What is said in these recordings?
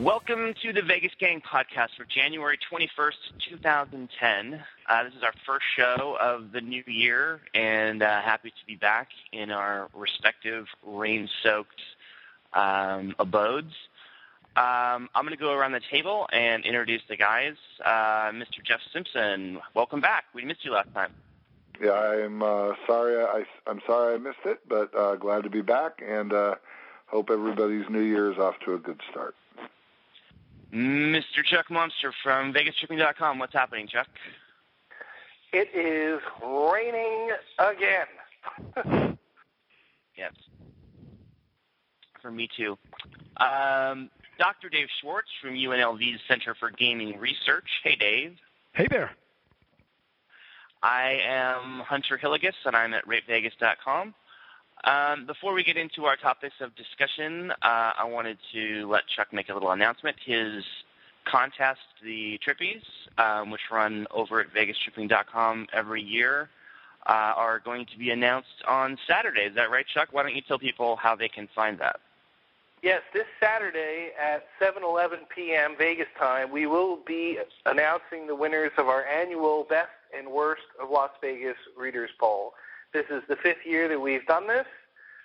Welcome to the Vegas Gang podcast for January 21st, 2010. Uh, this is our first show of the new year, and uh, happy to be back in our respective rain soaked um, abodes. Um, I'm going to go around the table and introduce the guys. Uh, Mr. Jeff Simpson, welcome back. We missed you last time. Yeah, I'm uh, sorry. I, I'm sorry I missed it, but uh, glad to be back, and uh, hope everybody's New Year is off to a good start. Mr. Chuck Monster from VegasTripping.com. What's happening, Chuck? It is raining again. yes. For me too. Um, Dr. Dave Schwartz from UNLV's Center for Gaming Research. Hey, Dave. Hey there. I am Hunter Hillegas, and I'm at RateVegas.com. Um, before we get into our topics of discussion, uh, I wanted to let Chuck make a little announcement. His contest, the Trippies, um, which run over at VegasTripping.com every year, uh, are going to be announced on Saturday. Is that right, Chuck? Why don't you tell people how they can find that? Yes, this Saturday at 7:11 p.m. Vegas time, we will be announcing the winners of our annual Best and Worst of Las Vegas Readers Poll. This is the fifth year that we've done this.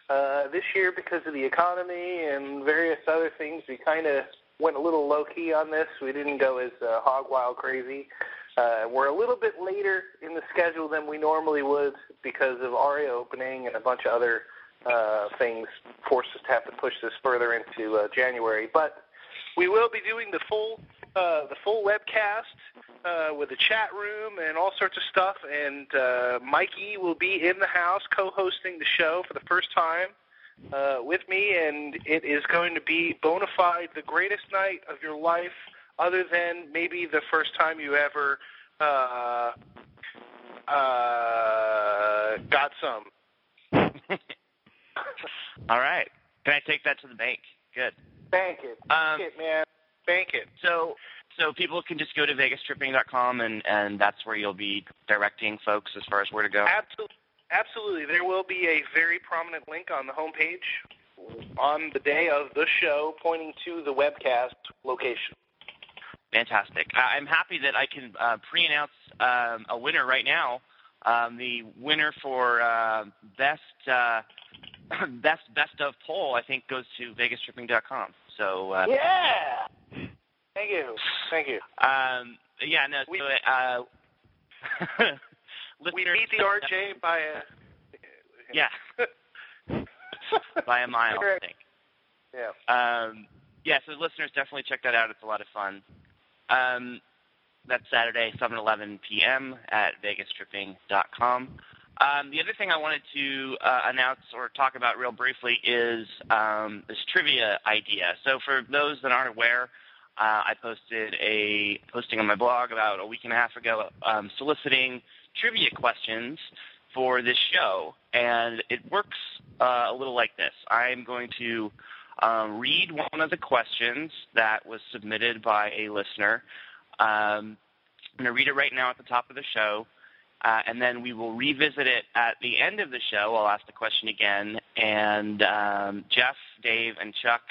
Uh, this year, because of the economy and various other things, we kind of went a little low key on this. We didn't go as uh, hog wild crazy. Uh, we're a little bit later in the schedule than we normally would because of Aria opening and a bunch of other uh, things forced us to have to push this further into uh, January. But we will be doing the full uh, the full webcast uh, with a chat room and all sorts of stuff. And uh, Mikey will be in the house co-hosting the show for the first time uh, with me, and it is going to be bona fide the greatest night of your life, other than maybe the first time you ever uh, uh, got some. All right. Can I take that to the bank? Good. Bank it. Um, it, man. Bank it. So, so people can just go to VegasTripping.com, and and that's where you'll be directing folks as far as where to go. Absolutely. Absolutely. There will be a very prominent link on the homepage on the day of the show pointing to the webcast location. Fantastic. I- I'm happy that I can uh, pre-announce um, a winner right now. Um, the winner for uh, best uh, best best of poll, I think, goes to VegasTripping.com. So uh, Yeah. Thank you. Thank you. um, yeah, no. We- so, uh, We beat the RJ by a Yeah, by a mile, I think. Yeah. Um, yeah, so listeners definitely check that out. It's a lot of fun. Um, that's Saturday, 7:11 p.m. at VegasTripping.com. Um, the other thing I wanted to uh, announce or talk about real briefly is um, this trivia idea. So for those that aren't aware, uh, I posted a posting on my blog about a week and a half ago um, soliciting trivia questions for this show, and it works uh, a little like this. I'm going to um, read one of the questions that was submitted by a listener. Um, I'm going to read it right now at the top of the show, uh, and then we will revisit it at the end of the show. I'll ask the question again, and um, Jeff, Dave, and Chuck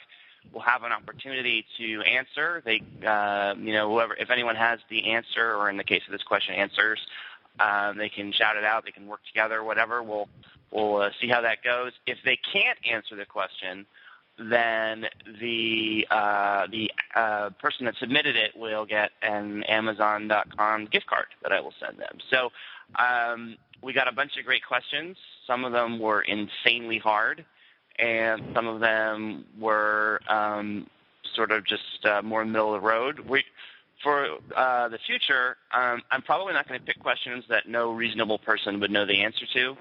will have an opportunity to answer. They, uh, you know, whoever, if anyone has the answer, or in the case of this question, answers, um, they can shout it out. They can work together, whatever. We'll we'll uh, see how that goes. If they can't answer the question, then the uh, the uh, person that submitted it will get an Amazon.com gift card that I will send them. So um, we got a bunch of great questions. Some of them were insanely hard, and some of them were um, sort of just uh, more middle of the road. We, for uh, the future, um, I'm probably not going to pick questions that no reasonable person would know the answer to.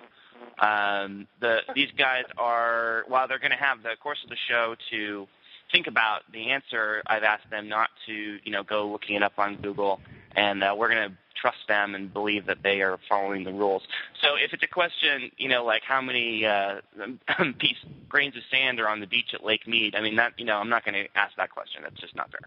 Um, the, these guys are, while they're going to have the course of the show to think about the answer, I've asked them not to, you know, go looking it up on Google, and uh, we're going to trust them and believe that they are following the rules. So if it's a question, you know, like how many uh, piece, grains of sand are on the beach at Lake Mead, I mean, that, you know, I'm not going to ask that question. That's just not fair.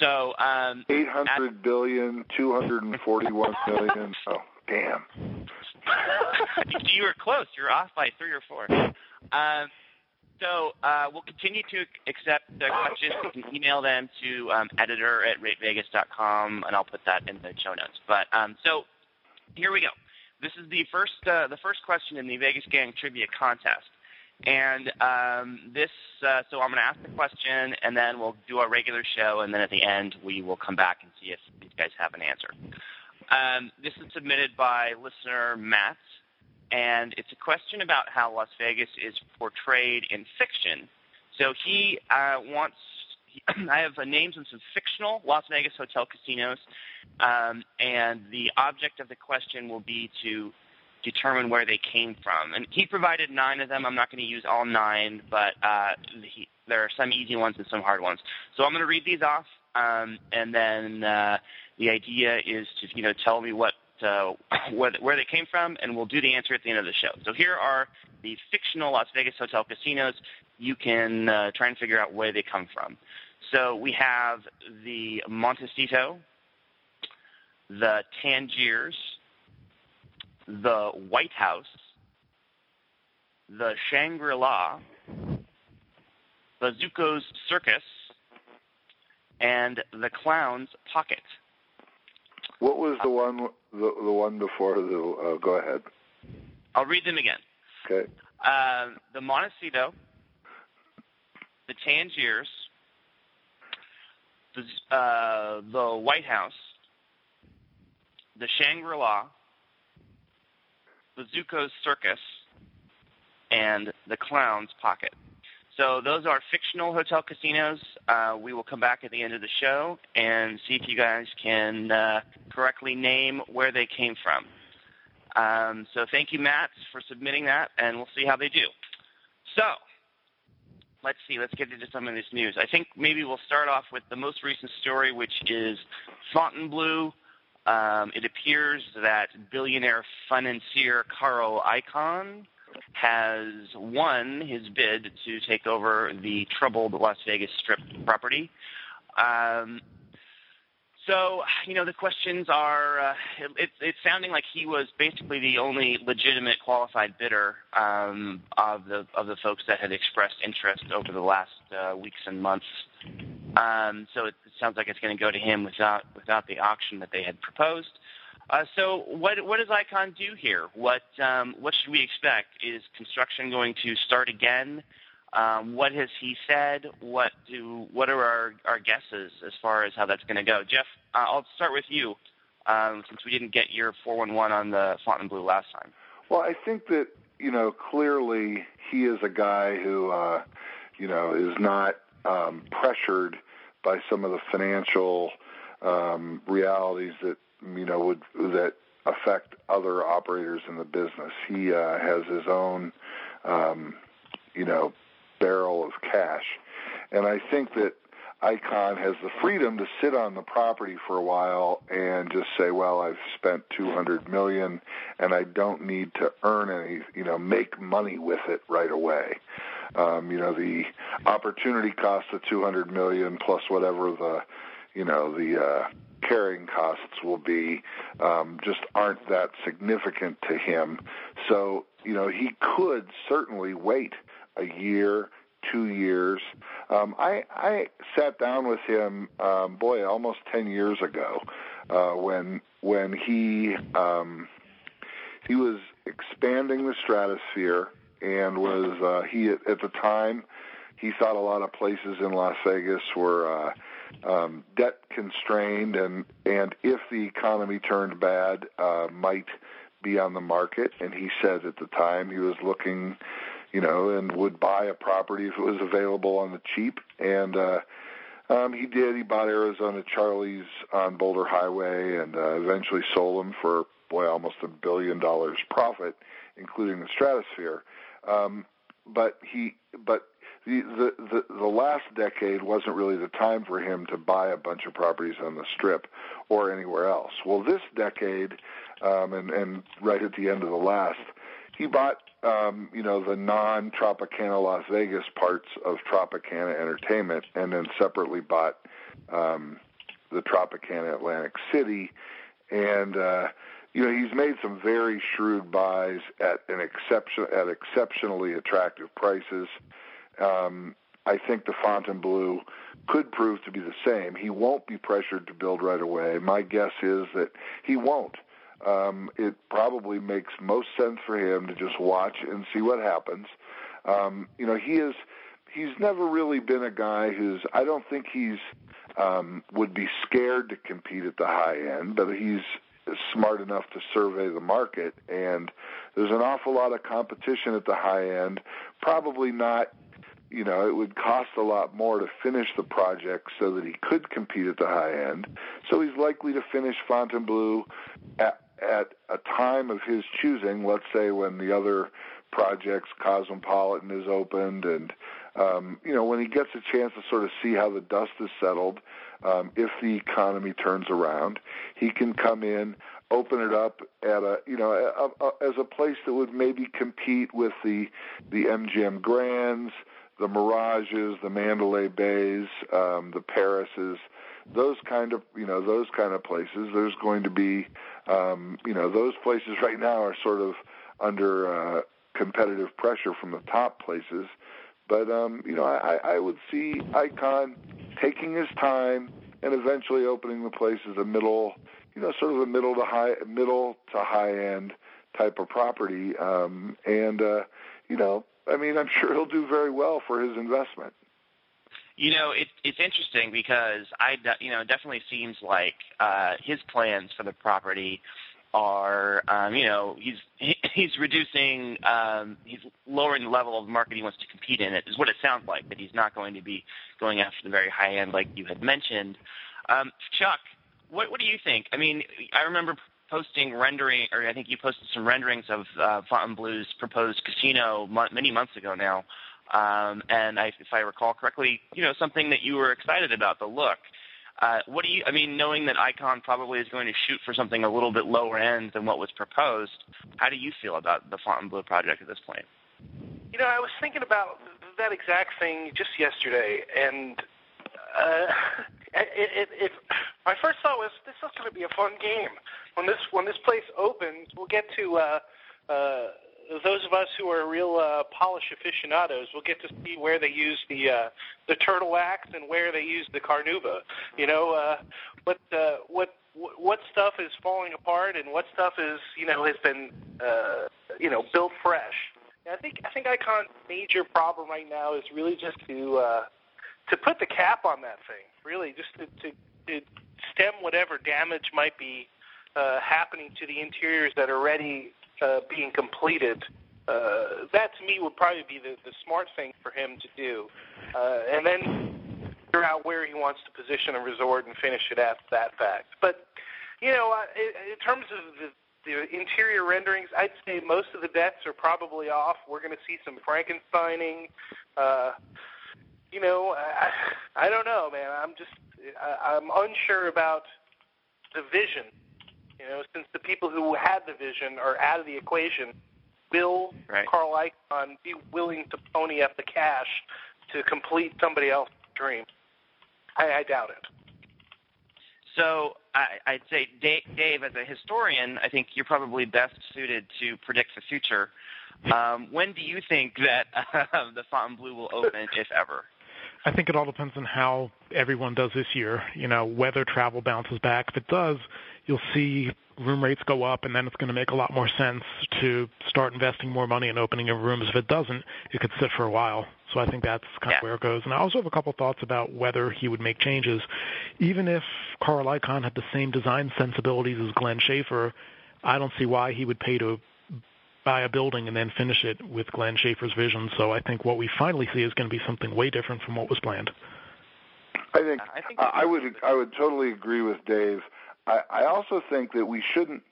So um, Eight hundred billion, two hundred and forty-one million. Oh, damn. you were close. You're off by three or four. Um, so uh, we'll continue to accept the questions. You can email them to um, editor at ratevegas.com, and I'll put that in the show notes. But um, so here we go. This is the first uh, the first question in the Vegas Gang Trivia Contest. And um, this, uh, so I'm going to ask the question, and then we'll do our regular show, and then at the end we will come back and see if these guys have an answer. Um, this is submitted by listener Matt, and it's a question about how Las Vegas is portrayed in fiction. So he uh, wants. I have names of some fictional Las Vegas hotel casinos, um, and the object of the question will be to determine where they came from. And he provided nine of them. I'm not going to use all nine, but uh, he, there are some easy ones and some hard ones. So I'm going to read these off, um, and then uh, the idea is to you know tell me what uh, where, where they came from, and we'll do the answer at the end of the show. So here are the fictional Las Vegas hotel casinos. You can uh, try and figure out where they come from. So we have the Montecito, the Tangiers, the White House, the Shangri-La, the Zuko's Circus, and the Clown's Pocket. What was the one the, the one before the? Uh, go ahead. I'll read them again. Okay. Uh, the Montecito, the Tangiers, the uh, the White House, the Shangri-La, the Zuko's Circus, and the Clown's Pocket. So those are fictional hotel casinos. Uh, we will come back at the end of the show and see if you guys can uh, correctly name where they came from. Um, so thank you, Matt, for submitting that, and we'll see how they do. So let's see. Let's get into some of this news. I think maybe we'll start off with the most recent story, which is Fontainebleau. Um, it appears that billionaire financier Carl Icahn has won his bid to take over the troubled Las Vegas Strip property. Um, so, you know, the questions are, uh, it, it's sounding like he was basically the only legitimate qualified bidder um, of the of the folks that had expressed interest over the last uh, weeks and months. Um, so it, it sounds like it's going to go to him without without the auction that they had proposed. Uh, so what what does Icahn do here? What um, what should we expect? Is construction going to start again? Um, what has he said? What do what are our, our guesses as far as how that's going to go? Jeff, uh, I'll start with you um, since we didn't get your 411 on the Fontainebleau last time. Well, I think that you know clearly he is a guy who uh, you know is not um, pressured by some of the financial um, realities that you know would that affect other operators in the business. He uh, has his own, um, you know, barrel of cash, and I think that Icahn has the freedom to sit on the property for a while and just say, "Well, I've spent 200 million, and I don't need to earn any, you know, make money with it right away." Um, you know, the opportunity cost of 200 million plus whatever the, you know, the uh, carrying costs will be um, just aren't that significant to him. So, you know, he could certainly wait a year, two years. Um, I, I sat down with him, um, boy, almost 10 years ago uh, when when he um, he was expanding the stratosphere and was uh, he at the time he thought a lot of places in Las Vegas were uh, um, debt constrained, and and if the economy turned bad, uh, might be on the market. And he said at the time he was looking, you know, and would buy a property if it was available on the cheap. And uh, um, he did. He bought Arizona Charlie's on Boulder Highway, and uh, eventually sold them for boy almost a billion dollars profit, including the Stratosphere. Um, but he, but the, the the last decade wasn't really the time for him to buy a bunch of properties on the strip or anywhere else. Well, this decade, um, and and right at the end of the last, he bought um, you know the non Tropicana Las Vegas parts of Tropicana Entertainment, and then separately bought um, the Tropicana Atlantic City, and uh, you know, he's made some very shrewd buys at an exception at exceptionally attractive prices. Um, I think the Fontainebleau could prove to be the same. He won't be pressured to build right away. My guess is that he won't. Um, it probably makes most sense for him to just watch and see what happens. Um, you know, he is he's never really been a guy who's I don't think he's um, would be scared to compete at the high end, but he's smart enough to survey the market and there's an awful lot of competition at the high end probably not you know, it would cost a lot more to finish the project so that he could compete at the high end. So he's likely to finish Fontainebleau at, at a time of his choosing, let's say when the other projects, Cosmopolitan is opened, and, um, you know, when he gets a chance to sort of see how the dust is settled, um, if the economy turns around, he can come in open it up at a you know a, a, as a place that would maybe compete with the the MGM Grands, the Mirages, the Mandalay Bays, um, the Parises, those kind of you know those kind of places. There's going to be um, you know those places right now are sort of under uh, competitive pressure from the top places. But um, you know I, I would see Icahn taking his time and eventually opening the place as a middle you know sort of a middle to high middle to high end type of property um, and uh, you know I mean, I'm sure he'll do very well for his investment. You know, it, it's interesting because I, you know, it definitely seems like uh, his plans for the property are, um, you know, he's he's reducing, um, he's lowering the level of market he wants to compete in. It is what it sounds like that he's not going to be going after the very high end like you had mentioned. Um, Chuck, what what do you think? I mean, I remember posting rendering, or I think you posted some renderings of uh, Fontainebleau's proposed casino many months ago now. Um, and I, if I recall correctly, you know, something that you were excited about the look. Uh, what do you? I mean, knowing that Icahn probably is going to shoot for something a little bit lower end than what was proposed, how do you feel about the Fontainebleau project at this point? You know, I was thinking about that exact thing just yesterday, and uh, it, it, it, my first thought was this is going to be a fun game. When this when this place opens, we'll get to uh, uh, those of us who are real uh, polish aficionados. We'll get to see where they use the uh, the Turtle Wax and where they use the carnauba. You know, uh, what uh, what what stuff is falling apart and what stuff is you know has been uh, you know built fresh. And I think I think Icahn's major problem right now is really just to uh, to put the cap on that thing, really, just to, to, to stem whatever damage might be uh, happening to the interiors that are already uh, being completed. Uh, that to me would probably be the, the smart thing for him to do, uh, and then figure out where he wants to position a resort and finish it at that fact. But you know, in, in terms of the the interior renderings, I'd say most of the decks are probably off. We're going to see some Frankensteining. Uh, you know, I, I don't know, man. I'm just I, I'm unsure about the vision. You know, since the people who had the vision are out of the equation, will right. Carl Icahn be willing to pony up the cash to complete somebody else's dream? I, I doubt it. So I, I'd say, Dave, Dave, as a historian, I think you're probably best suited to predict the future. Um, when do you think that uh, the Fontainebleau will open, if ever? I think it all depends on how everyone does this year. You know, whether travel bounces back. If it does, you'll see room rates go up, and then it's going to make a lot more sense to start investing more money in opening of rooms. If it doesn't, it could sit for a while. So I think that's kind yeah. of where it goes. And I also have a couple thoughts about whether he would make changes. Even if Carl Icahn had the same design sensibilities as Glenn Schaefer, I don't see why he would pay to buy a building and then finish it with Glenn Schaefer's vision. So I think what we finally see is going to be something way different from what was planned. I think I, think I would I would totally agree with Dave. I, I also think that we shouldn't.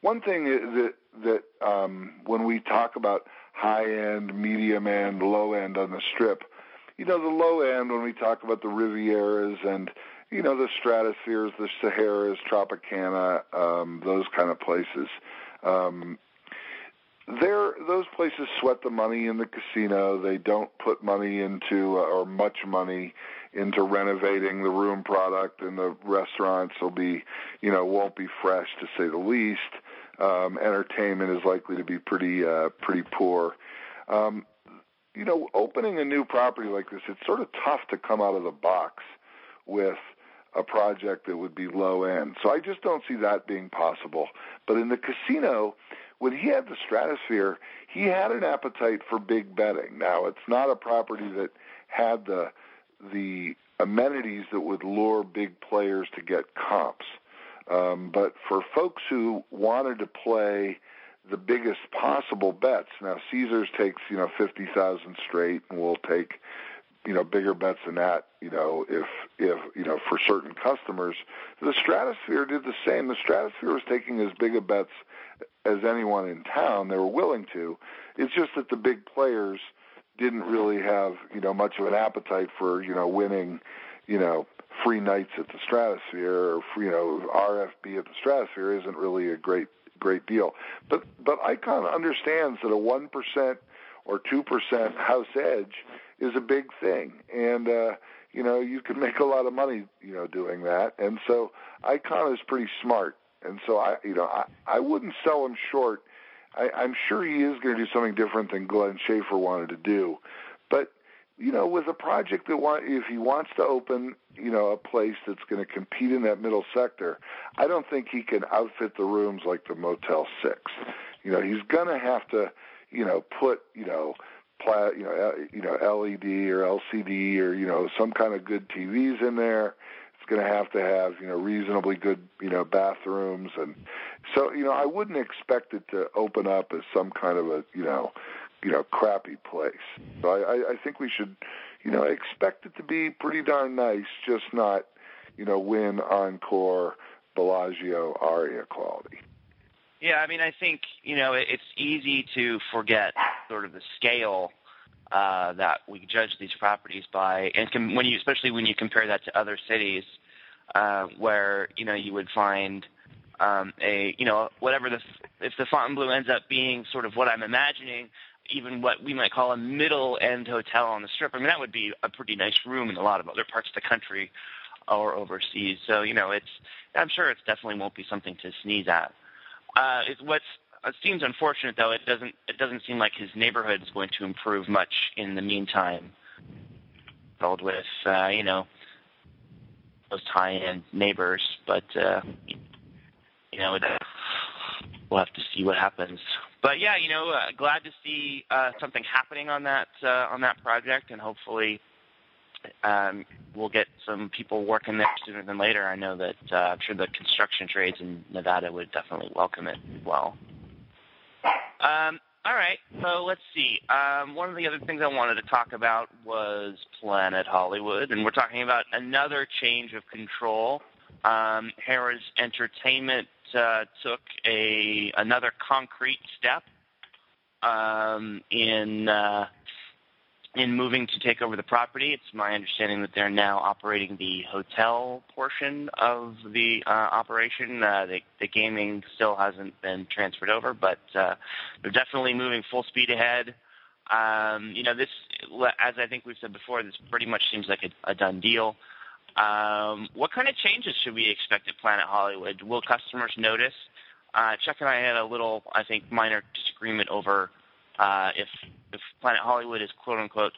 One thing that that um, when we talk about high end, medium end, low end on the strip, you know, the low end when we talk about the Rivieras and you know the Stratospheres, the Saharas, Tropicana, um, those kind of places. Um, there those places sweat the money in the casino they don't put money into uh, or much money into renovating the room product and the restaurants will be you know won't be fresh to say the least um, entertainment is likely to be pretty uh, pretty poor. Um, you know, opening a new property like this, it's sort of tough to come out of the box with a project that would be low end. So I just don't see that being possible. But in the casino, when he had the Stratosphere, he had an appetite for big betting. Now, it's not a property that had the the amenities that would lure big players to get comps. Um, but for folks who wanted to play the biggest possible bets, now Caesars takes you know fifty thousand straight, and we'll take you know bigger bets than that. You know if if you know for certain customers, the Stratosphere did the same. The Stratosphere was taking as big a bets as anyone in town. They were willing to. It's just that the big players didn't really have you know much of an appetite for you know winning you know free nights at the Stratosphere or free, you know RFB at the Stratosphere isn't really a great great deal. But but Icahn understands that a one percent or two percent house edge is a big thing, and uh, you know you can make a lot of money you know doing that. And so Icahn is pretty smart, and so I you know I I wouldn't sell him short. I, I'm sure he is going to do something different than Glenn Schaefer wanted to do, but you know, with a project that want if he wants to open, you know, a place that's going to compete in that middle sector, I don't think he can outfit the rooms like the Motel Six. You know, he's going to have to, you know, put, you know, pla- you know, you know, LED or LCD or you know, some kind of good TVs in there. It's going to have to have, you know, reasonably good, you know, bathrooms and so, you know, I wouldn't expect it to open up as some kind of a, you know, you know crappy place. So I, I think we should, you know, expect it to be pretty darn nice, just not, you know, Wynn encore Bellagio aria quality. Yeah, I mean, I think you know it's easy to forget sort of the scale uh, that we judge these properties by, and com- when you, especially when you compare that to other cities, uh, where you know you would find um, a you know whatever the if the Fontainebleau ends up being sort of what I'm imagining, even what we might call a middle end hotel on the strip. I mean, that would be a pretty nice room in a lot of other parts of the country or overseas. So, you know, it's I'm sure it definitely won't be something to sneeze at. Uh, it, what's it seems unfortunate though. It doesn't it doesn't seem like his neighborhood is going to improve much in the meantime. Filled with uh, you know those high-end neighbors, but uh, you know it, we'll have to see what happens but yeah, you know, uh, glad to see uh, something happening on that uh, on that project, and hopefully um, we'll get some people working there sooner than later. I know that uh, I'm sure the construction trades in Nevada would definitely welcome it as well. Um, all right, so let's see. Um, one of the other things I wanted to talk about was Planet Hollywood, and we're talking about another change of control. Um, Harrah's Entertainment uh, took a another concrete step um, in uh, in moving to take over the property. It's my understanding that they're now operating the hotel portion of the uh, operation. Uh, the, the gaming still hasn't been transferred over, but uh, they're definitely moving full speed ahead. Um, you know, this, as I think we've said before, this pretty much seems like a, a done deal. Um, what kind of changes should we expect at Planet Hollywood? Will customers notice? Uh, Chuck and I had a little, I think, minor disagreement over uh, if if Planet Hollywood is quote unquote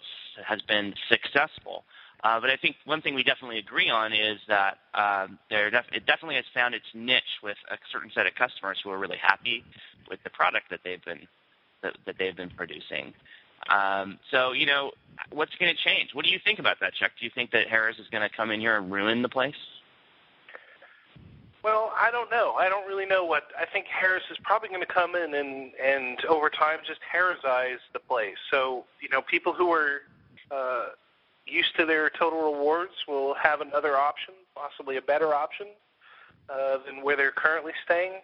has been successful. Uh, but I think one thing we definitely agree on is that um, there def- it definitely has found its niche with a certain set of customers who are really happy with the product that they've been that, that they've been producing. Um, so, you know, what's going to change? What do you think about that, Chuck? Do you think that Harrah's is going to come in here and ruin the place? Well, I don't know. I don't really know what. I think Harrah's is probably going to come in and and over time just Harrisize the place. So you know, people who are uh, used to their total rewards will have another option, possibly a better option uh, than where they're currently staying.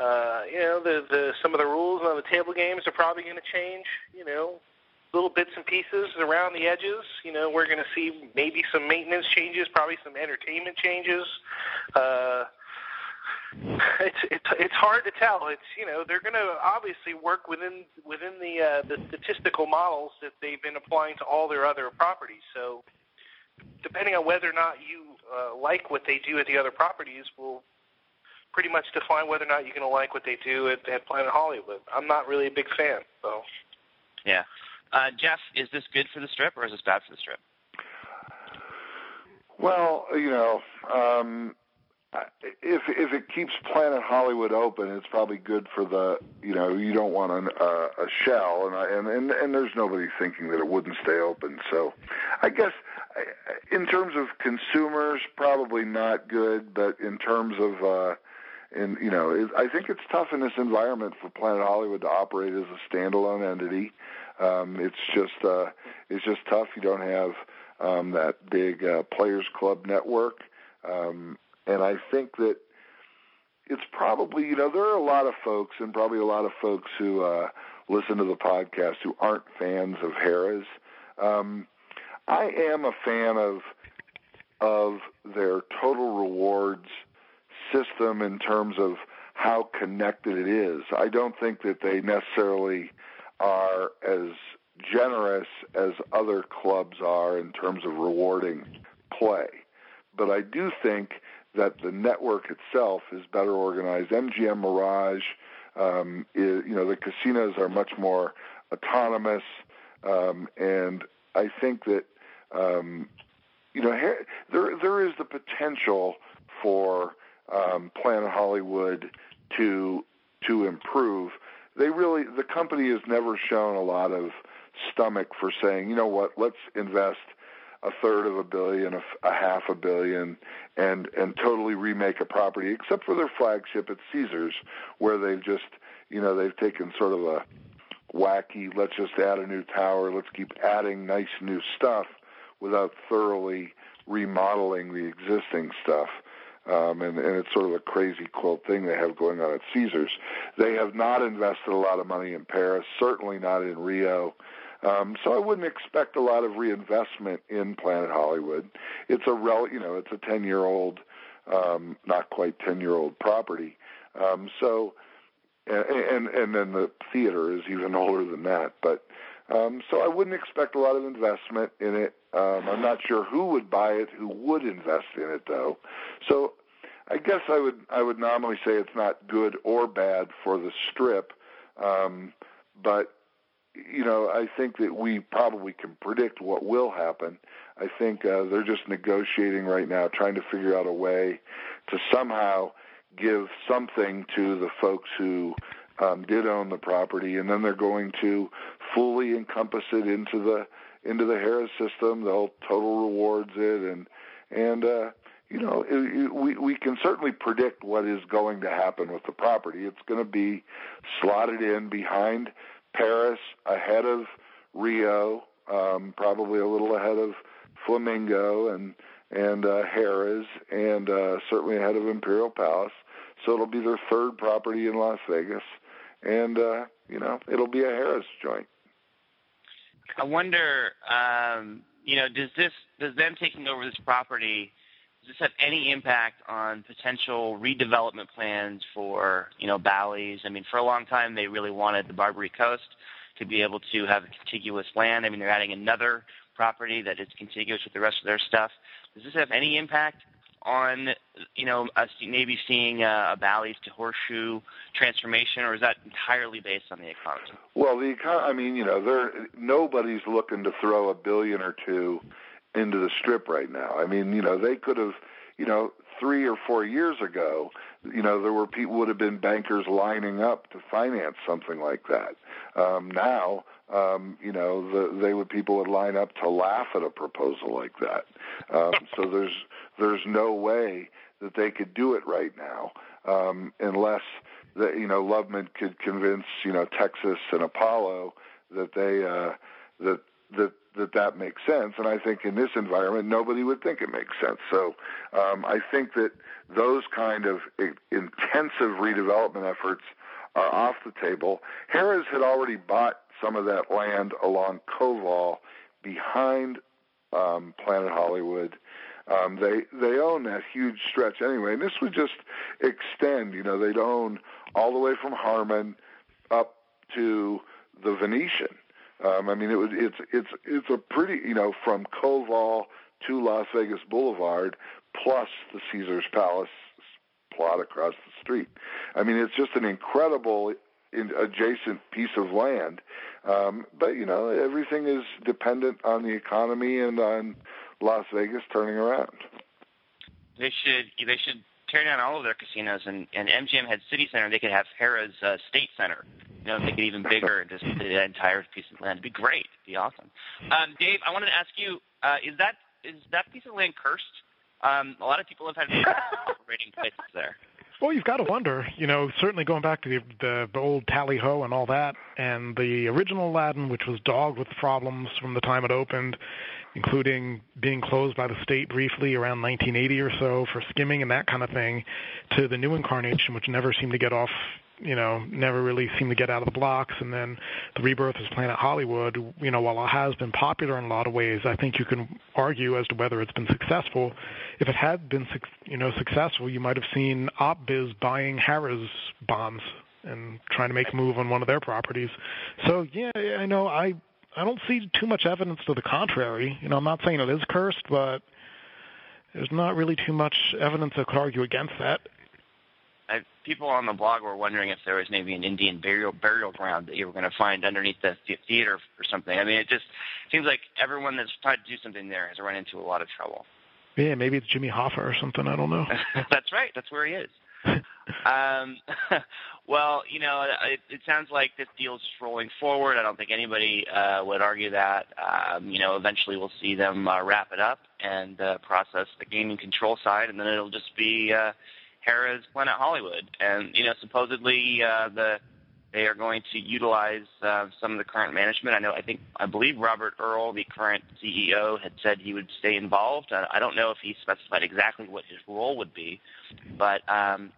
Uh, you know, the the some of the rules on the table games are probably going to change. You know, little bits and pieces around the edges. You know, we're going to see maybe some maintenance changes, probably some entertainment changes. Uh, it's it's it's hard to tell. It's you know they're going to obviously work within within the uh, the statistical models that they've been applying to all their other properties. So depending on whether or not you uh, like what they do at the other properties will pretty much define whether or not you're going to like what they do at, at Planet Hollywood. I'm not really a big fan, so. Yeah, uh, Jeff, is this good for the strip or is this bad for the strip? Well, you know, um, if if it keeps Planet Hollywood open, it's probably good for the you know you don't want an, uh, a shell, and, I, and and and there's nobody thinking that it wouldn't stay open. So, I guess in terms of consumers, probably not good, but in terms of uh, in you know, it, I think it's tough in this environment for Planet Hollywood to operate as a standalone entity. Um, it's just uh, it's just tough. You don't have um, that big uh, Players Club network. Um, and I think that it's probably, you know, there are a lot of folks and probably a lot of folks who uh, listen to the podcast who aren't fans of Harrah's. Um, I am a fan of of their total rewards system in terms of how connected it is. I don't think that they necessarily are as generous as other clubs are in terms of rewarding play. But I do think that the network itself is better organized. MGM Mirage, um, is, you know, the casinos are much more autonomous, um, and I think that um, you know there there is the potential for um, Planet Hollywood to to improve. They really the company has never shown a lot of stomach for saying, you know what, let's invest a third of a billion, a, a half a billion, and and totally remake a property, except for their flagship at Caesars, where they've just you know they've taken sort of a wacky, let's just add a new tower, let's keep adding nice new stuff without thoroughly remodeling the existing stuff. Um, and, and it's sort of a crazy quilt thing they have going on at Caesars. They have not invested a lot of money in Paris, certainly not in Rio. Um, so I wouldn't expect a lot of reinvestment in Planet Hollywood. It's a rel, you know, it's a ten year old, um, not quite ten year old property. Um, so, and, and and then the theater is even older than that. But um, so I wouldn't expect a lot of investment in it. Um, I'm not sure who would buy it, who would invest in it though. So I guess I would I would normally say it's not good or bad for the strip, um, but you know, I think that we probably can predict what will happen. I think uh, they're just negotiating right now, trying to figure out a way to somehow give something to the folks who um, did own the property, and then they're going to fully encompass it into the into the Harrah's system. They'll total rewards it, and and uh, you know, it, it, we we can certainly predict what is going to happen with the property. It's going to be slotted in behind Paris ahead of Rio, um, probably a little ahead of Flamingo and and uh, Harrah's, and uh, certainly ahead of Imperial Palace. So it'll be their third property in Las Vegas, and uh, you know it'll be a Harrah's joint. I wonder, um, you know, does this does them taking over this property does this have any impact on potential redevelopment plans for, you know, Bally's? I mean, for a long time they really wanted the Barbary Coast to be able to have contiguous land. I mean, they're adding another property that is contiguous with the rest of their stuff. Does this have any impact on, you know, us maybe seeing a, a Bally's to Horseshoe transformation, or is that entirely based on the economy? Well, the econ- I mean, you know, there nobody's looking to throw a billion or two into the strip right now. I mean, you know, they could have, you know, three or four years ago, you know, there were people would have been bankers lining up to finance something like that. Um, now, um, you know, the, they would people would line up to laugh at a proposal like that. Um, so there's there's no way that they could do it right now um, unless that you know Loveman could convince you know Texas and Apollo that they uh, that that that that makes sense. And I think in this environment, nobody would think it makes sense. So um, I think that those kind of intensive redevelopment efforts are off the table. Harrah's had already bought some of that land along Koval behind um, Planet Hollywood. Um, they they own that huge stretch anyway, and this would just extend. You know, they'd own all the way from Harmon up to the Venetian um, I mean, it was it's it's it's a pretty you know from Koval to Las Vegas Boulevard plus the Caesar's Palace plot across the street. I mean, it's just an incredible in adjacent piece of land. Um, but you know, everything is dependent on the economy and on Las Vegas turning around. They should they should tear down all of their casinos and and MGM had City Center. They could have Harrah's uh, State Center. You know, make it even bigger and just the entire piece of land. It'd be great. It'd be awesome. Um, Dave, I wanted to ask you: uh, is that is that piece of land cursed? Um, a lot of people have had operating places there. Well, you've got to wonder. You know, certainly going back to the, the old tally ho and all that, and the original Aladdin, which was dogged with problems from the time it opened, including being closed by the state briefly around 1980 or so for skimming and that kind of thing, to the new incarnation, which never seemed to get off you know, never really seemed to get out of the blocks. And then the rebirth of Planet Hollywood, you know, while it has been popular in a lot of ways, I think you can argue as to whether it's been successful. If it had been, you know, successful, you might have seen OpBiz buying Harrah's bonds and trying to make a move on one of their properties. So yeah, I know I I don't see too much evidence to the contrary. You know, I'm not saying it is cursed, but there's not really too much evidence that could argue against that. I, people on the blog were wondering if there was maybe an Indian burial burial ground that you were going to find underneath the theater or something. I mean, it just seems like everyone that's tried to do something there has run into a lot of trouble. Yeah, maybe it's Jimmy Hoffa or something. I don't know. that's right. That's where he is. um, well, you know, it, it sounds like this deal is rolling forward. I don't think anybody uh, would argue that. Um, you know, eventually we'll see them uh, wrap it up and uh, process the gaming control side, and then it'll just be uh, Harrah's Planet Hollywood, and you know supposedly uh, the they are going to utilize uh, some of the current management. I know, I think, I believe Robert Earl, the current CEO, had said he would stay involved. Uh, I don't know if he specified exactly what his role would be, but um,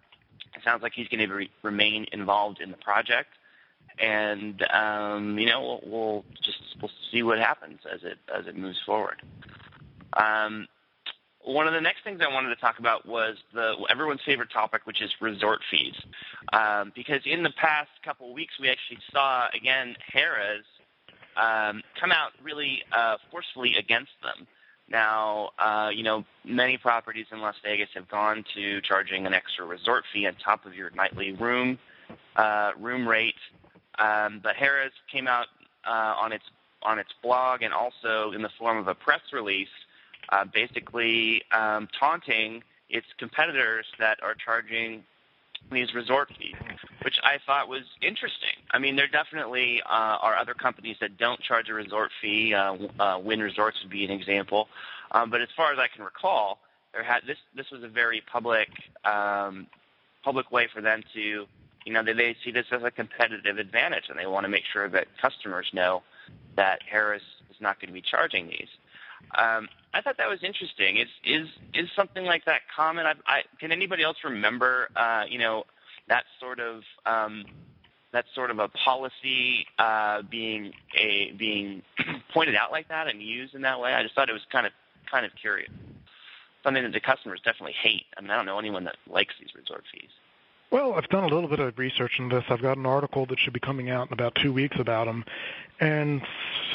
it sounds like he's going to re- remain involved in the project. And um, you know, we'll, we'll just we'll see what happens as it as it moves forward. Um, one of the next things I wanted to talk about was the everyone's favorite topic, which is resort fees. Um, because in the past couple weeks, we actually saw again Harrah's um, come out really uh, forcefully against them. Now, uh, you know, many properties in Las Vegas have gone to charging an extra resort fee on top of your nightly room uh, room rate. Um, but Harrah's came out uh, on its on its blog and also in the form of a press release uh, basically um, taunting its competitors that are charging these resort fees, which I thought was interesting. I mean, there definitely uh, are other companies that don't charge a resort fee. Uh, uh, Wynn Resorts would be an example. Um, but as far as I can recall, there had this. This was a very public, um, public way for them to, you know, they, they see this as a competitive advantage, and they want to make sure that customers know that Harrah's is not going to be charging these. Um, I thought that was interesting. Is is is something like that common? I, I, can anybody else remember, uh, you know, that sort of um, that sort of a policy uh, being a being pointed out like that and used in that way? I just thought it was kind of kind of curious. Something that the customers definitely hate. I mean, I don't know anyone that likes these resort fees. Well, I've done a little bit of research on this. I've got an article that should be coming out in about two weeks about them. And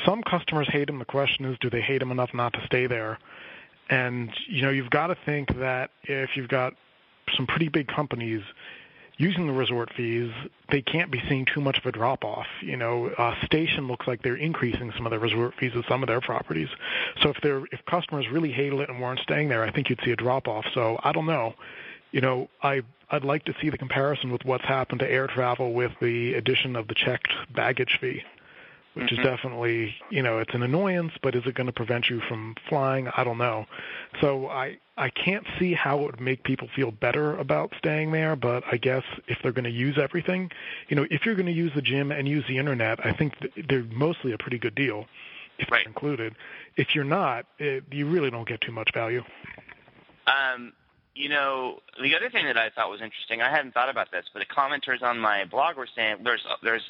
some customers hate them. The question is, do they hate them enough not to stay there? And, you know, you've got to think that if you've got some pretty big companies using the resort fees, they can't be seeing too much of a drop off. You know, uh, Station looks like they're increasing some of their resort fees at some of their properties. So if they're if customers really hated it and weren't staying there, I think you'd see a drop off. So I don't know you know, I I'd like to see the comparison with what's happened to air travel with the addition of the checked baggage fee, which mm-hmm. is definitely, you know, it's an annoyance, but is it going to prevent you from flying? I don't know. So I I can't see how it would make people feel better about staying there, but I guess if they're going to use everything, you know, if you're going to use the gym and use the internet, I think they're mostly a pretty good deal if right. included. If you're not, it, you really don't get too much value. Um, you know, the other thing that I thought was interesting, I hadn't thought about this, but the commenters on my blog were saying there's there's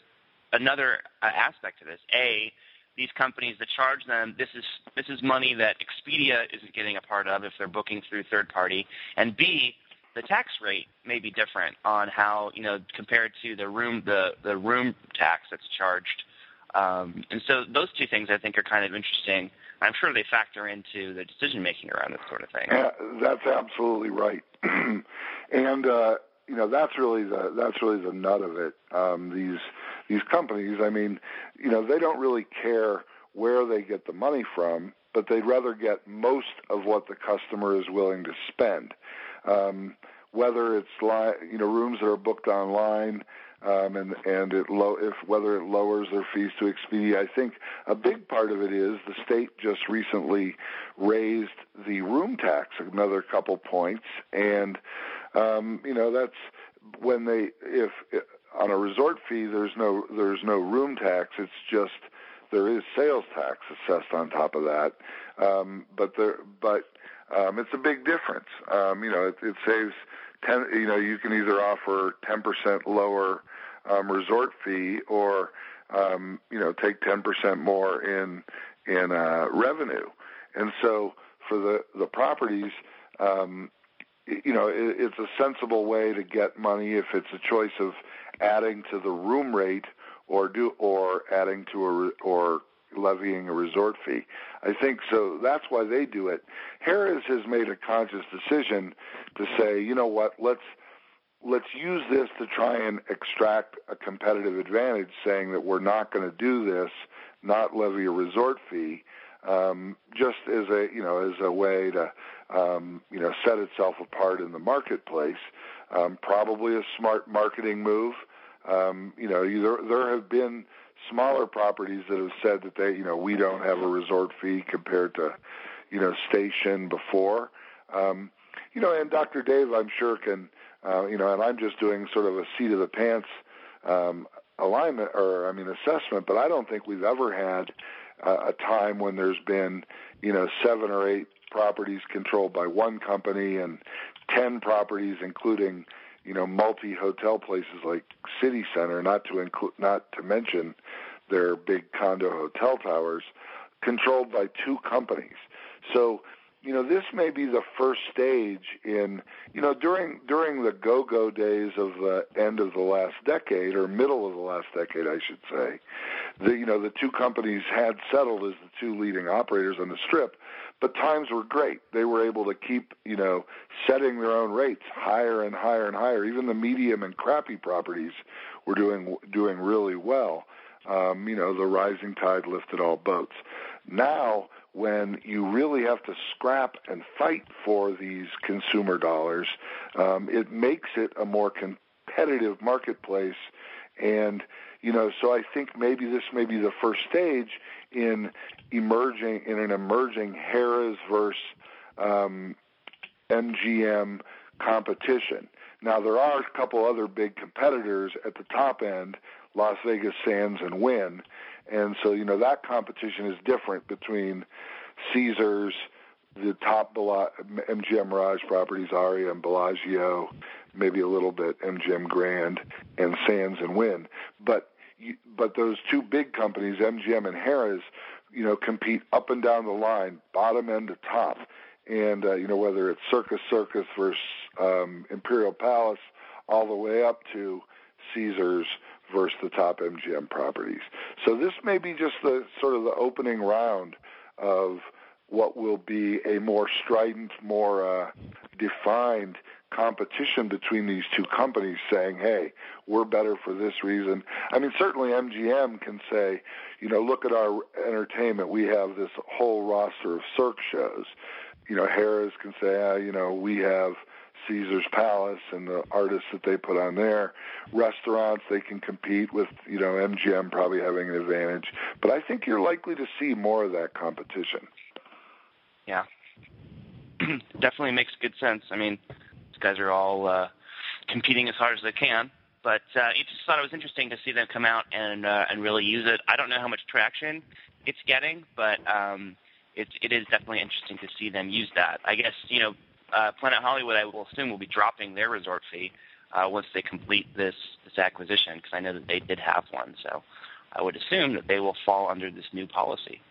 another uh, aspect to this. A, these companies that charge them, this is this is money that Expedia isn't getting a part of if they're booking through third party, and B, the tax rate may be different on how you know compared to the room the the room tax that's charged, um, and so those two things I think are kind of interesting I'm sure they factor into the decision making around this sort of thing. Yeah, that's absolutely right, and uh, you know that's really the that's really the nut of it. Um, these these companies, I mean, you know, they don't really care where they get the money from, but they'd rather get most of what the customer is willing to spend. Um, whether it's li- you know rooms that are booked online um, and and it low if whether it lowers their fees to Expedia. I think a big part of it is the state just recently raised the room tax another couple points, and um, you know that's when they if on a resort fee there's no there's no room tax. It's just there is sales tax assessed on top of that, um, but there but um, it's a big difference. Um, you know, it, it saves ten. You know, you can either offer ten percent lower um, resort fee or um, you know take ten percent more in in uh, revenue, and so for the the properties. Um, you know, it, it's a sensible way to get money if it's a choice of adding to the room rate or do or adding to a or levying a resort fee. I think so. That's why they do it. Harrah's has made a conscious decision to say, you know what, let's let's use this to try and extract a competitive advantage, saying that we're not going to do this, not levy a resort fee, um, just as a you know as a way to um, you know set itself apart in the marketplace. Um, probably a smart marketing move. Um, you know, there there have been smaller properties that have said that they, you know, we don't have a resort fee compared to, you know, station before. Um, you know, and Dr. Dave, I'm sure can, uh, you know, and I'm just doing sort of a seat of the pants um, alignment or I mean assessment, but I don't think we've ever had uh, a time when there's been, you know, seven or eight properties controlled by one company and ten properties, including you know, multi-hotel places like City Center, not to include, not to mention their big condo hotel towers, controlled by two companies. So, you know, this may be the first stage in, you know, during during the go-go days of the end of the last decade or middle of the last decade, I should say. The you know the two companies had settled as the two leading operators on the strip, but times were great. They were able to keep, you know, setting their own rates higher and higher and higher. Even the medium and crappy properties were doing doing really well. Um, you know, the rising tide lifted all boats. Now, when you really have to scrap and fight for these consumer dollars, um, it makes it a more competitive marketplace. And you know, so I think maybe this may be the first stage in emerging in an emerging Harrah's versus um, MGM competition. Now there are a couple other big competitors at the top end, Las Vegas Sands and Wynn, and so you know that competition is different between Caesars, the top MGM Mirage properties, Aria and Bellagio, maybe a little bit MGM Grand and Sands and Wynn, but but those two big companies, MGM and Harrah's, you know, compete up and down the line, bottom end to top. And, uh, you know, whether it's Circus Circus versus um, Imperial Palace, all the way up to Caesars versus the top MGM properties. So this may be just the sort of the opening round of what will be a more strident, more uh, defined competition between these two companies saying, hey, we're better for this reason. I mean, certainly MGM can say, you know, look at our entertainment. We have this whole roster of Cirque shows. You know, Harrah's can say, ah, you know, we have Caesar's Palace and the artists that they put on there. Restaurants, they can compete with, you know, MGM probably having an advantage. But I think you're likely to see more of that competition. Yeah. Definitely makes good sense. I mean, guys are all uh, competing as hard as they can. But uh, I just thought it was interesting to see them come out and uh, and really use it. I don't know how much traction it's getting, but um, it it is definitely interesting to see them use that. I guess you know uh, Planet Hollywood, I will assume, will be dropping their resort fee uh, once they complete this this acquisition because I know that they did have one. So I would assume that they will fall under this new policy.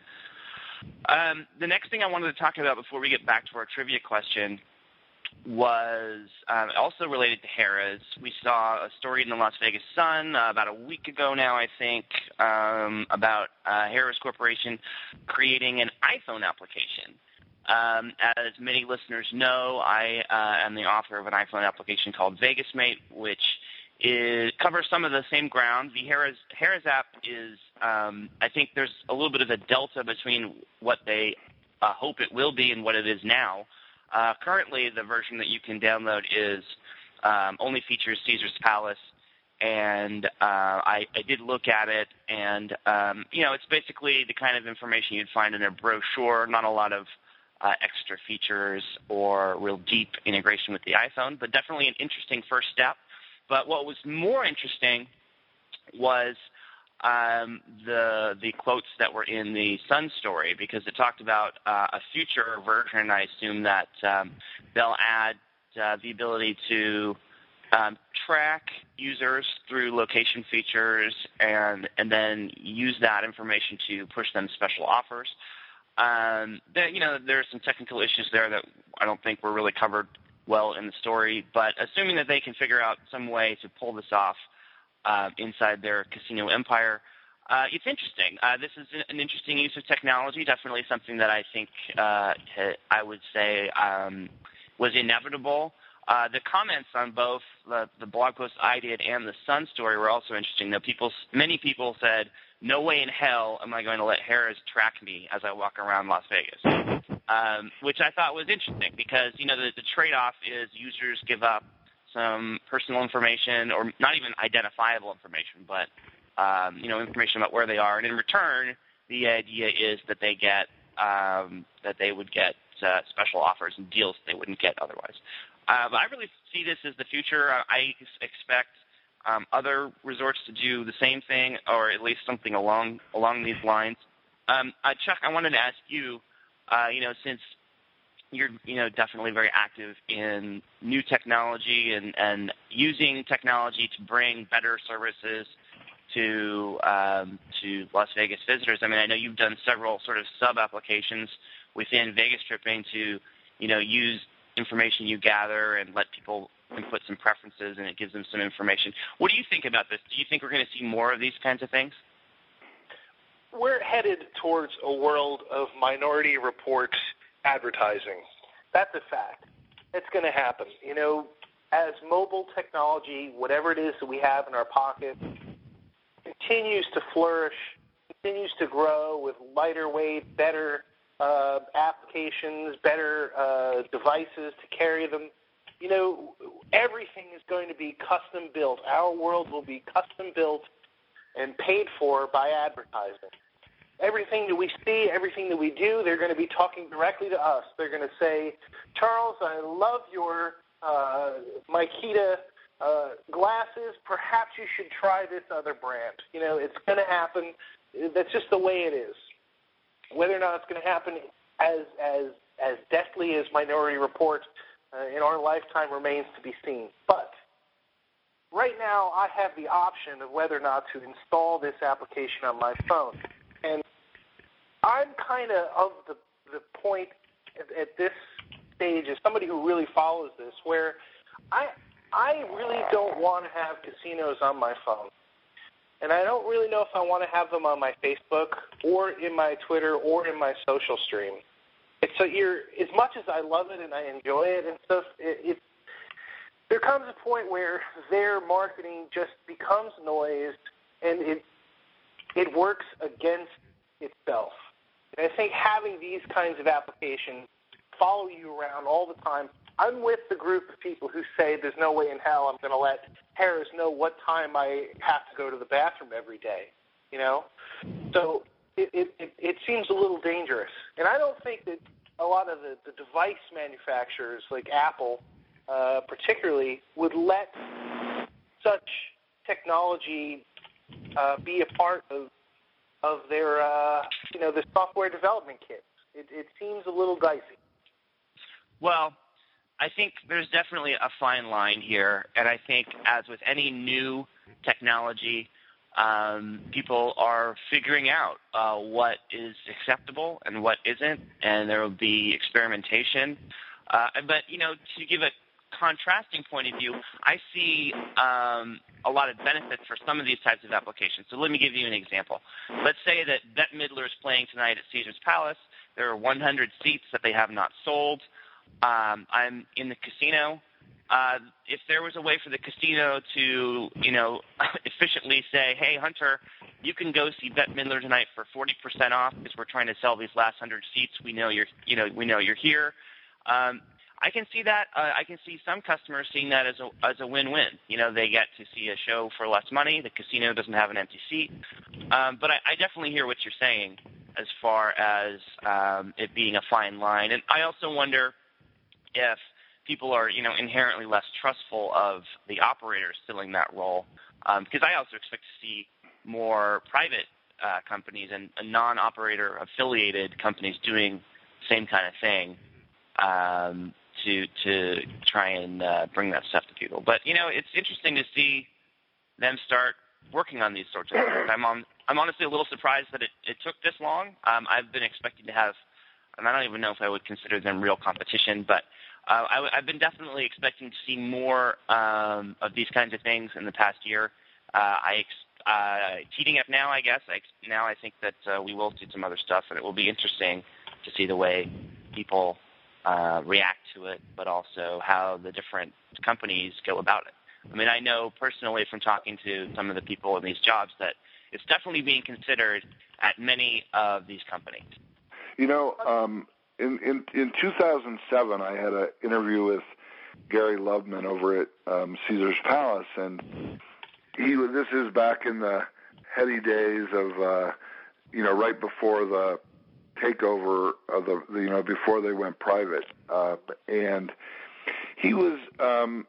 Um, the next thing I wanted to talk about before we get back to our trivia question was um, also related to Harrah's. We saw a story in the Las Vegas Sun uh, about a week ago now, I think, um, about uh, Harrah's Corporation creating an iPhone application. Um, as many listeners know, I uh, am the author of an iPhone application called VegasMate, which is, covers some of the same ground. The Harrah's, Harrah's app is, um, I think there's a little bit of a delta between what they uh, hope it will be and what it is now. Uh, currently, the version that you can download is um, only features Caesar's Palace, and uh, I, I did look at it, and um, you know, it's basically the kind of information you'd find in a brochure. Not a lot of uh, extra features or real deep integration with the iPhone, but definitely an interesting first step. But what was more interesting was um, the the quotes that were in the Sun story because it talked about uh, a future version. I assume that um, they'll add uh, the ability to um, track users through location features and and then use that information to push them special offers. Um, you know, there are some technical issues there that I don't think were really covered well in the story. But assuming that they can figure out some way to pull this off, uh, inside their casino empire. Uh, it's interesting. Uh, this is an interesting use of technology. Definitely something that I think uh, I would say um, was inevitable. Uh, the comments on both the, the blog post I did and the Sun story were also interesting. Though people, many people said, "No way in hell am I going to let Harrah's track me as I walk around Las Vegas," um, which I thought was interesting because you know the, the trade-off is users give up some personal information or not even identifiable information, but um, you know information about where they are, and in return, the idea is that they get um, that they would get uh, special offers and deals they wouldn't get otherwise. Uh, but I really see this as the future. I expect um, other resorts to do the same thing, or at least something along along these lines. Um, uh, Chuck, I wanted to ask you, uh, you know, since you're you know definitely very active in new technology and and using technology to bring better services to um, to Las Vegas visitors. I mean, I know you've done several sort of sub applications within Vegas Tripping to you know use information you gather and let people input some preferences and it gives them some information. What do you think about this? Do you think we're going to see more of these kinds of things? We're headed towards a world of minority reports advertising. That's a fact. It's going to happen. You know, as mobile technology, whatever it is that we have in our pocket, continues to flourish, continues to grow with lighter weight, better uh, applications, better uh, devices to carry them. You know, everything is going to be custom built. Our world will be custom built and paid for by advertising everything that we see, everything that we do, they're going to be talking directly to us. They're going to say, Charles, I love your uh, Makita uh, glasses. Perhaps you should try this other brand. You know, it's going to happen. That's just the way it is. Whether or not it's going to happen as as as deftly as Minority Report uh, in our lifetime remains to be seen. But right now, I have the option of whether or not to install this application on my phone. I'm kind of of the the point at, at this stage as somebody who really follows this, where I I really don't want to have casinos on my phone, and I don't really know if I want to have them on my Facebook or in my Twitter or in my social stream. It's so you're as much as I love it and I enjoy it and stuff. It, it there comes a point where their marketing just becomes noise, and it it works against itself. And I think having these kinds of applications follow you around all the time. I'm with the group of people who say there's no way in hell I'm going to let Harrah's know what time I have to go to the bathroom every day. You know, so it it, it, it seems a little dangerous, and I don't think that a lot of the, the device manufacturers like Apple, uh, particularly, would let such technology uh, be a part of of their uh, you know the software development kits. It, it seems a little dicey. Well, I think there's definitely a fine line here, and I think as with any new technology, um, people are figuring out uh, what is acceptable and what isn't, and there will be experimentation. Uh, but you know, to give a contrasting point of view, I see um, a lot of benefits for some of these types of applications. So let me give you an example. Let's say that Bette Midler is playing tonight at Caesar's Palace. There are 100 seats that they have not sold. Um, I'm in the casino. Uh, if there was a way for the casino to, you know, efficiently say, "Hey, Hunter, you can go see Bette Midler tonight for 40% off because we're trying to sell these last 100 seats. We know you're, you know, we know you're here." Um, I can see that. Uh, I can see some customers seeing that as a as a win-win. You know, they get to see a show for less money. The casino doesn't have an empty seat. Um, but I, I definitely hear what you're saying as far as um, it being a fine line. And I also wonder if people are, you know, inherently less trustful of the operators filling that role, um, because I also expect to see more private uh, companies and, and non-operator affiliated companies doing same kind of thing. Um, to to try and uh, bring that stuff to people. But you know, it's interesting to see them start working on these sorts of things. I'm on. I'm honestly a little surprised that it, it took this long. Um, I've been expecting to have, and I don't even know if I would consider them real competition, but uh, I, I've been definitely expecting to see more um, of these kinds of things in the past year. Uh, I ex- uh, teeing up now, I guess. I now I think that uh, we will see some other stuff, and it will be interesting to see the way people uh, react to it, but also how the different companies go about it. I mean, I know personally from talking to some of the people in these jobs that it's definitely being considered at many of these companies. You know, um, in, in in 2007, I had an interview with Gary Loveman over at um, Caesar's Palace, and he this is back in the heady days of uh, you know right before the takeover of the, you know before they went private, uh, and he was um,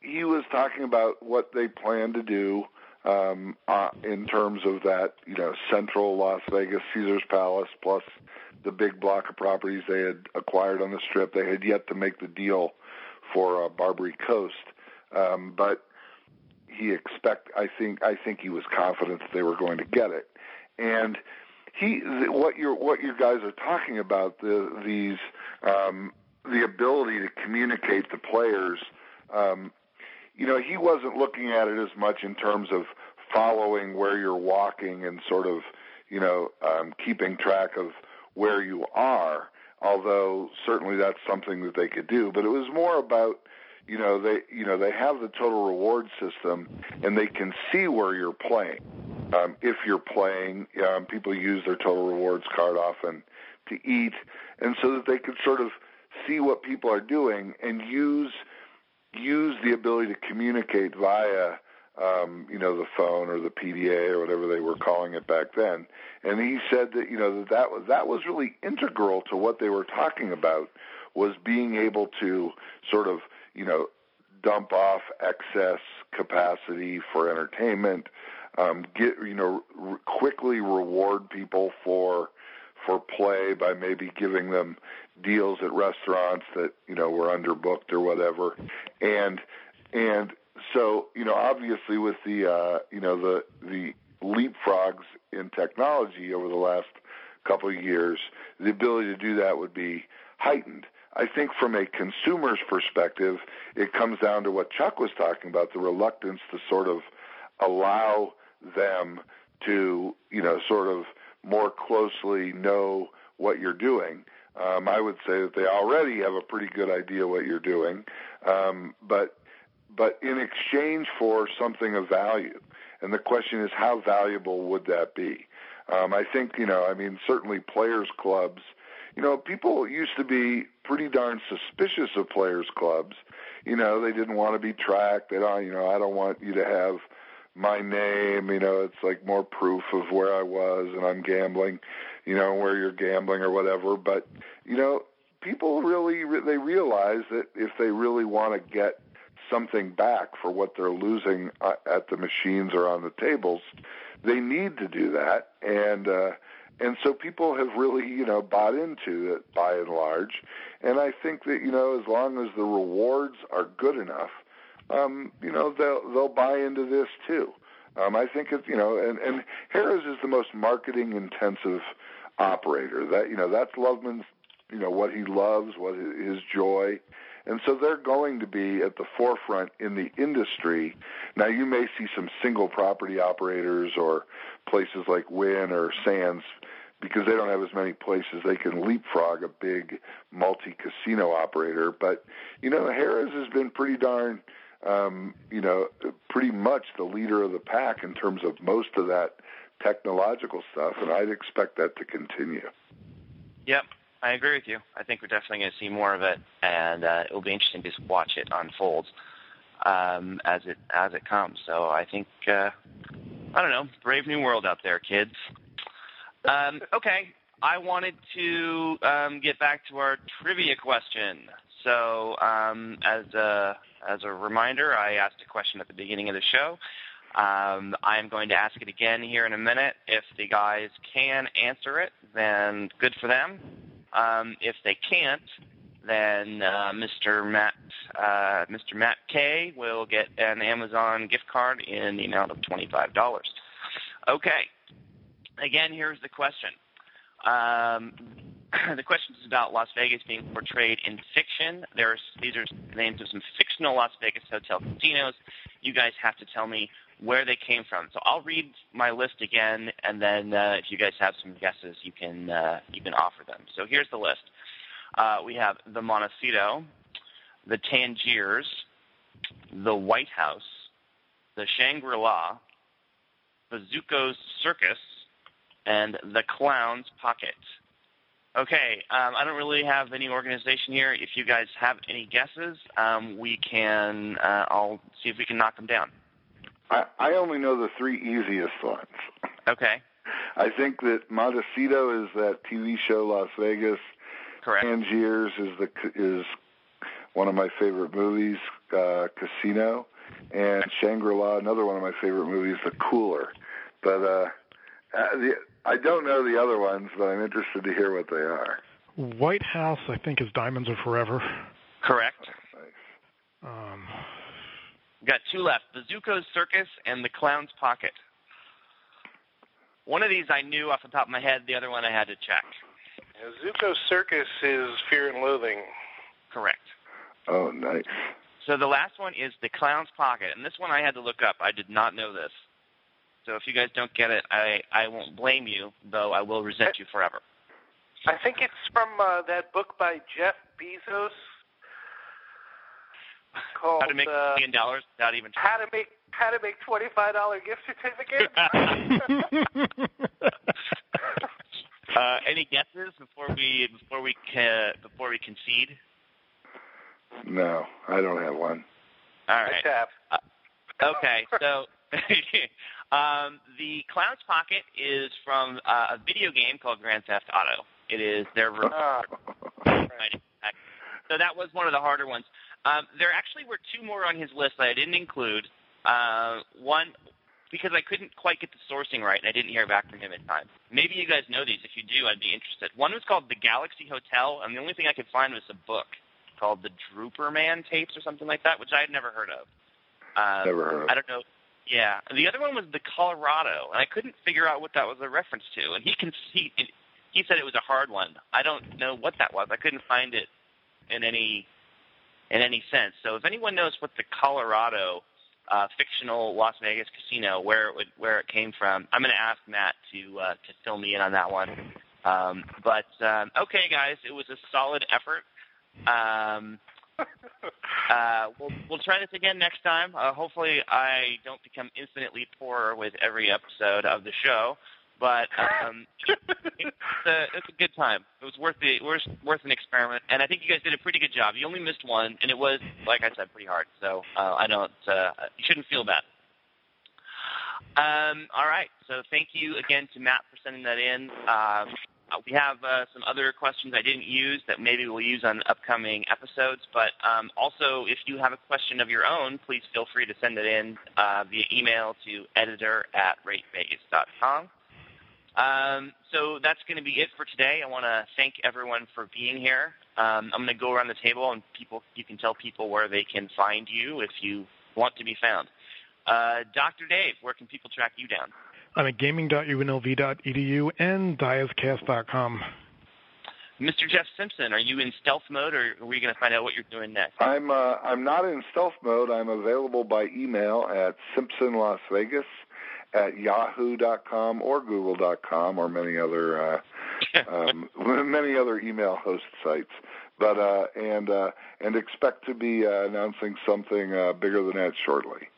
he was talking about what they plan to do um, uh, in terms of that you know central Las Vegas Caesar's Palace plus the big block of properties they had acquired on the Strip. They had yet to make the deal for uh, Barbary Coast, um, but he expect I think I think he was confident that they were going to get it, and he what you what you guys are talking about the these um, the ability to communicate to players. Um, you know, he wasn't looking at it as much in terms of following where you're walking and sort of you know um, keeping track of where you are. Although certainly that's something that they could do, but it was more about you know they you know they have the total reward system and they can see where you're playing um, if you're playing, um, people use their total rewards card often to eat, and so that they could sort of see what people are doing and use use the ability to communicate via um, you know the phone or the PDA or whatever they were calling it back then. And he said that you know that that was that was really integral to what they were talking about was being able to sort of you know dump off excess capacity for entertainment um, get you know quickly reward people for for play by maybe giving them deals at restaurants that you know were underbooked or whatever, and and so you know obviously with the uh, you know the the leapfrogs in technology over the last couple of years, the ability to do that would be heightened. I think from a consumer's perspective, it comes down to what Chuck was talking about, the reluctance to sort of allow them to, you know, sort of more closely know what you're doing. Um, I would say that they already have a pretty good idea what you're doing, um, but but in exchange for something of value, and the question is how valuable would that be? Um, I think you know, I mean, certainly players' clubs. You know, people used to be pretty darn suspicious of players' clubs. You know, they didn't want to be tracked. They don't, you know, I don't want you to have my name. You know, it's like more proof of where I was and I'm gambling, you know, where you're gambling or whatever. But you know, people really they realize that if they really want to get something back for what they're losing uh, at the machines or on the tables, they need to do that. And uh, and so people have really you know bought into it by and large. And I think that you know as long as the rewards are good enough um, you know, they'll they'll buy into this too. Um, I think it's you know, and and Harrah's is the most marketing intensive operator. That you know, that's Loveman's you know what he loves, what his joy, and so they're going to be at the forefront in the industry. Now you may see some single property operators or places like Wynn or Sands because they don't have as many places they can leapfrog a big multi casino operator. But you know, Harrah's has been pretty darn um, you know, pretty much the leader of the pack in terms of most of that technological stuff, and I'd expect that to continue. Yep, I agree with you. I think we're definitely going to see more of it, and uh, it will be interesting to just watch it unfold um, as it as it comes. So I think uh, I don't know, brave new world out there, kids. Um, okay, I wanted to um, get back to our trivia question. So um, as a as a reminder, I asked a question at the beginning of the show. Um, I'm going to ask it again here in a minute. If the guys can answer it, then good for them. Um, if they can't, then uh, Mr. Matt uh, Mr. Matt K will get an Amazon gift card in the amount of twenty-five dollars. Okay. Again, here's the question. Um, the question is about Las Vegas being portrayed in fiction. There's these are names of some fictional Las Vegas hotel casinos. You guys have to tell me where they came from. So I'll read my list again, and then uh, if you guys have some guesses, you can uh, you can offer them. So here's the list. Uh, we have the Montecito, the Tangiers, the Whyte House, the Shangri-La, the Zuko's Circus, and the Clown's Pocket. Okay, um, I don't really have any organization here. If you guys have any guesses, um, we can. Uh, I'll see if we can knock them down. I, I only know the three easiest ones. Okay. I think that Montecito is that TV show Las Vegas. Correct. Tangiers is the is one of my favorite movies, uh, Casino, and Shangri La, another one of my favorite movies, The Cooler. But uh, uh, the, I don't know the other ones, but I'm interested to hear what they are. Whyte House, I think, is Diamonds Are Forever. Correct. Nice. Um, Got two left: the Zuko's Circus and the Clown's Pocket. One of these I knew off the top of my head. The other one I had to check. Yeah, Zuko's Circus is Fear and Loathing. Correct. Oh, nice. So the last one is the Clown's Pocket, and this one I had to look up. I did not know this. So if you guys don't get it, I I won't blame you, though I will resent you forever. I think it's from uh, that book by Jeff Bezos called How to make a uh, million dollars without even How to make How to make twenty five dollar gift certificate. uh, any guesses before we before we ca- before we concede? No, I don't have one. All I right. tap. Okay, so um, the Clown's Pocket is from uh, a video game called Grand Theft Auto. It is their Ah, so that was one of the harder ones. Um, there actually were two more on his list that I didn't include. Uh, one because I couldn't quite get the sourcing right, and I didn't hear back from him in time. Maybe you guys know these. If you do, I'd be interested. One was called The Galaxy Hotel, and the only thing I could find was a book called The Drooper Man Tapes or something like that, which I had never heard of. Um, Never heard of. I don't know. Yeah, the other one was the Colorado, and I couldn't figure out what that was a reference to. And he can he he said it was a hard one. I don't know what that was. I couldn't find it in any in any sense. So if anyone knows what the Colorado uh, fictional Las Vegas casino where it would, where it came from, I'm going to ask Matt to uh, to fill me in on that one. Um, but um, okay, guys, it was a solid effort. Um, uh, we'll we'll try this again next time. Uh, hopefully, I don't become infinitely poorer with every episode of the show. But um, it's, a, it's a good time. It was worth the worth, worth an experiment, and I think you guys did a pretty good job. You only missed one, and it was, like I said, pretty hard. So uh, I don't. Uh, you shouldn't feel bad. Um, all right. So thank you again to Matt for sending that in. Um, we have uh, some other questions I didn't use that maybe we'll use on upcoming episodes. But um, also, if you have a question of your own, please feel free to send it in uh, via email to editor at ratevegas.com. Um, so that's going to be it for today. I want to thank everyone for being here. Um, I'm going to go around the table, and people you can tell people where they can find you if you want to be found. Uh, Dr. Dave, where can people track you down? I'm at gaming.unlv.edu and diascast.com. Mr. Jeff Simpson, are you in stealth mode, or are we going to find out what you're doing next? I'm uh, I'm not in stealth mode. I'm available by email at simpsonlasvegas at yahoo.com or google.com or many other uh, um, many other email host sites. But uh, and uh, and expect to be uh, announcing something uh, bigger than that shortly.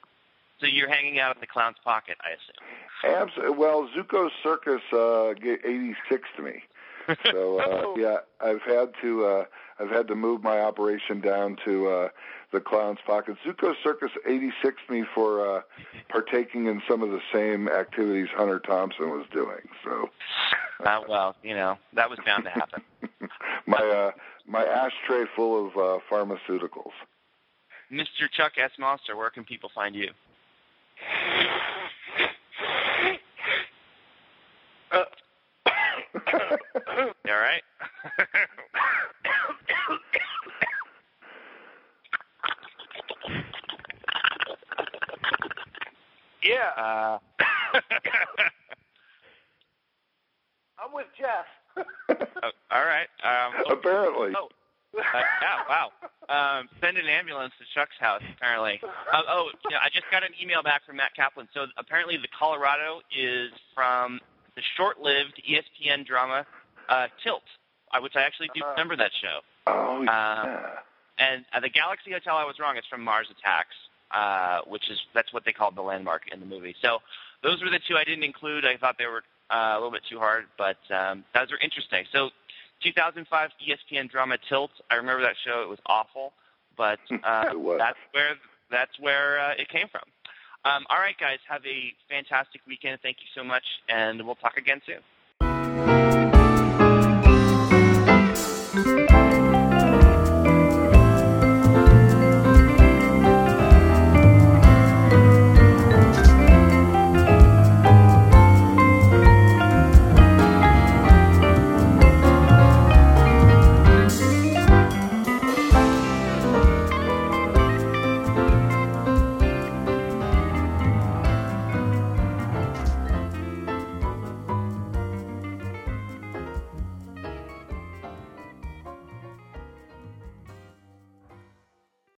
So you're hanging out at the Clown's Pocket, I assume. Absolutely. Well, Zuko Circus uh, 86 to me. So uh, Oh. yeah, I've had to uh, I've had to move my operation down to uh, the Clown's Pocket. Zuko Circus 86 me for uh, partaking in some of the same activities Hunter Thompson was doing. So Uh, well, you know that was bound to happen. my uh, my ashtray full of uh, pharmaceuticals. Mr. Chuck S. Monster, where can people find you? Uh, You all right? yeah, uh, I'm with Jeff. oh, all right. Um, oh, Apparently. Oh, uh, yeah, wow. Um, send an ambulance to Chuck's house, apparently. Uh, oh, yeah, I just got an email back from Matt Kaplan. So apparently the Colorado is from the short-lived E ESPN drama uh, Tilt, uh, which I actually do Uh-huh. remember that show. Oh Um, yeah. And uh, the Galaxy Hotel, I was wrong. It's from Mars Attacks, uh, which is that's what they called the landmark in the movie. So those were the two I didn't include. I thought they were uh, a little bit too hard, but um, those are interesting. So 2005 ESPN drama Tilt. I remember that show. It was awful, but uh, that's where that's where uh, it came from. Um, all right, guys, have a fantastic weekend. Thank you so much, and we'll talk again soon.